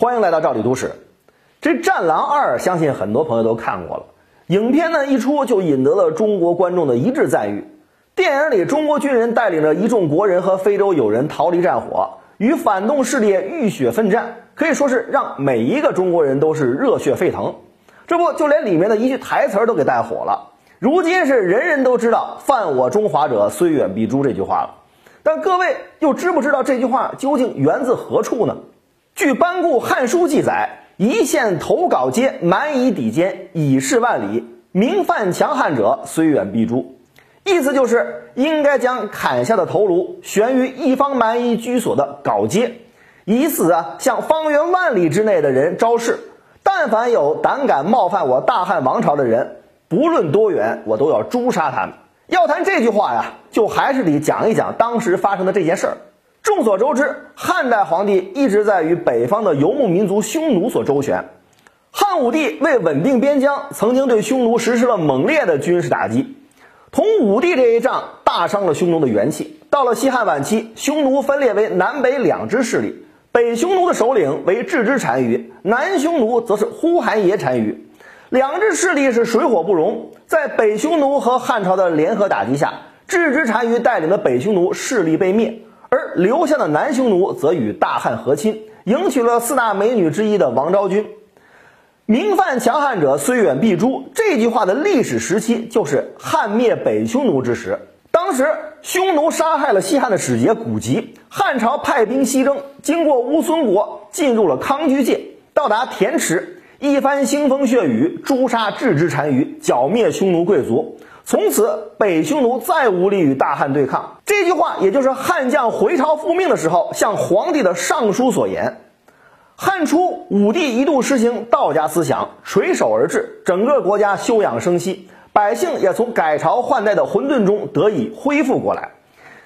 欢迎来到赵李都市。这《战狼二》相信很多朋友都看过了，影片呢一出就引得了中国观众的一致赞誉。电影里，中国军人带领着一众国人和非洲友人逃离战火，与反动势力浴血奋战，可以说是让每一个中国人都是热血沸腾。这不，就连里面的一句台词都给带火了。如今是人人都知道“犯我中华者，虽远必诛”这句话了。但各位又知不知道这句话究竟源自何处呢？据班固《汉书》记载，一线投稿皆蛮夷抵坚，以示万里。明犯强悍者，虽远必诛。意思就是应该将砍下的头颅悬于一方蛮夷居所的稿阶，以此啊向方圆万里之内的人昭示：但凡有胆敢冒犯我大汉王朝的人，不论多远，我都要诛杀他们。要谈这句话呀，就还是得讲一讲当时发生的这件事儿。众所周知，汉代皇帝一直在与北方的游牧民族匈奴所周旋。汉武帝为稳定边疆，曾经对匈奴实施了猛烈的军事打击。同武帝这一仗大伤了匈奴的元气。到了西汉晚期，匈奴分裂为南北两支势力，北匈奴的首领为郅支单于，南匈奴则是呼韩邪单于。两支势力是水火不容，在北匈奴和汉朝的联合打击下，郅支单于带领的北匈奴势力被灭。留下的南匈奴则与大汉和亲，迎娶了四大美女之一的王昭君。明犯强悍者，虽远必诛。这句话的历史时期就是汉灭北匈奴之时。当时匈奴杀害了西汉的使节古籍，汉朝派兵西征，经过乌孙国，进入了康居界，到达田池，一番腥风血雨，诛杀郅支单于，剿灭匈奴贵族。从此，北匈奴再无力与大汉对抗。这句话也就是汉将回朝复命的时候向皇帝的上书所言。汉初，武帝一度实行道家思想，垂手而治，整个国家休养生息，百姓也从改朝换代的混沌中得以恢复过来。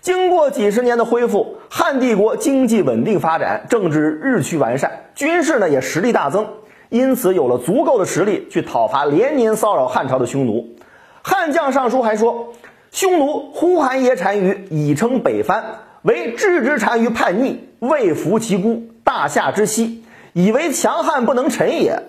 经过几十年的恢复，汉帝国经济稳定发展，政治日趋完善，军事呢也实力大增，因此有了足够的实力去讨伐连年骚扰汉朝的匈奴。汉将上书还说，匈奴呼韩邪单于已称北藩，为郅之单于叛逆，未服其孤，大夏之息，以为强悍不能臣也。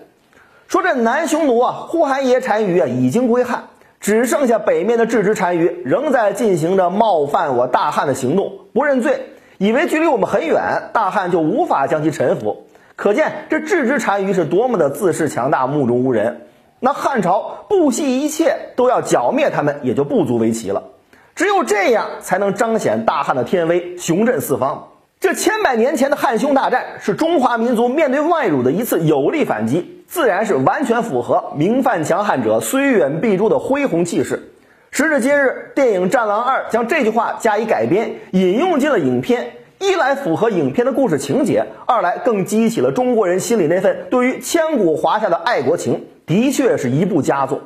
说这南匈奴啊，呼韩邪单于啊已经归汉，只剩下北面的郅支单于仍在进行着冒犯我大汉的行动，不认罪，以为距离我们很远，大汉就无法将其臣服。可见这郅支单于是多么的自恃强大，目中无人。那汉朝不惜一切都要剿灭他们，也就不足为奇了。只有这样，才能彰显大汉的天威，雄震四方。这千百年前的汉匈大战，是中华民族面对外辱的一次有力反击，自然是完全符合“明犯强悍者，虽远必诛”的恢宏气势。时至今日，电影《战狼二》将这句话加以改编，引用进了影片，一来符合影片的故事情节，二来更激起了中国人心里那份对于千古华夏的爱国情。的确是一部佳作。